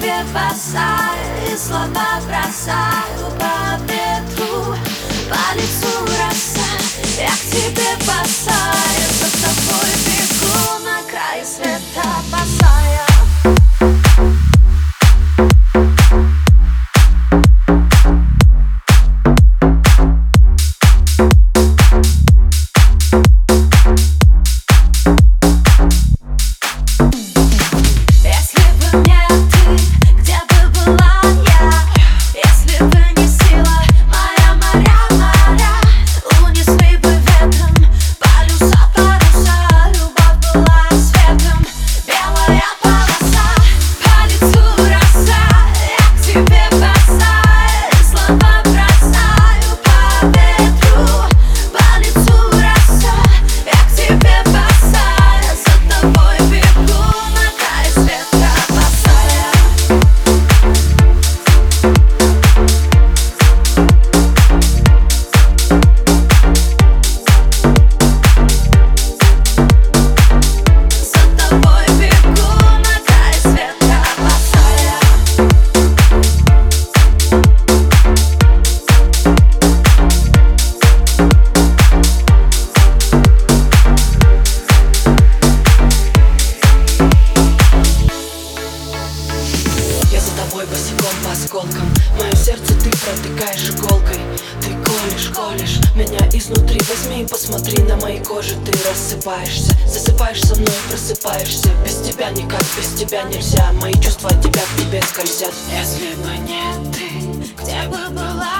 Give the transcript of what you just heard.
тебе босая И слова бросаю по ветру По лицу роса Я к тебе босая Мое сердце ты протыкаешь иголкой. Ты колешь, колешь меня изнутри. Возьми и посмотри на моей коже Ты рассыпаешься, засыпаешь со мной Просыпаешься, без тебя никак, без тебя нельзя. Мои чувства от тебя к тебе скользят. Если бы не ты, где бы была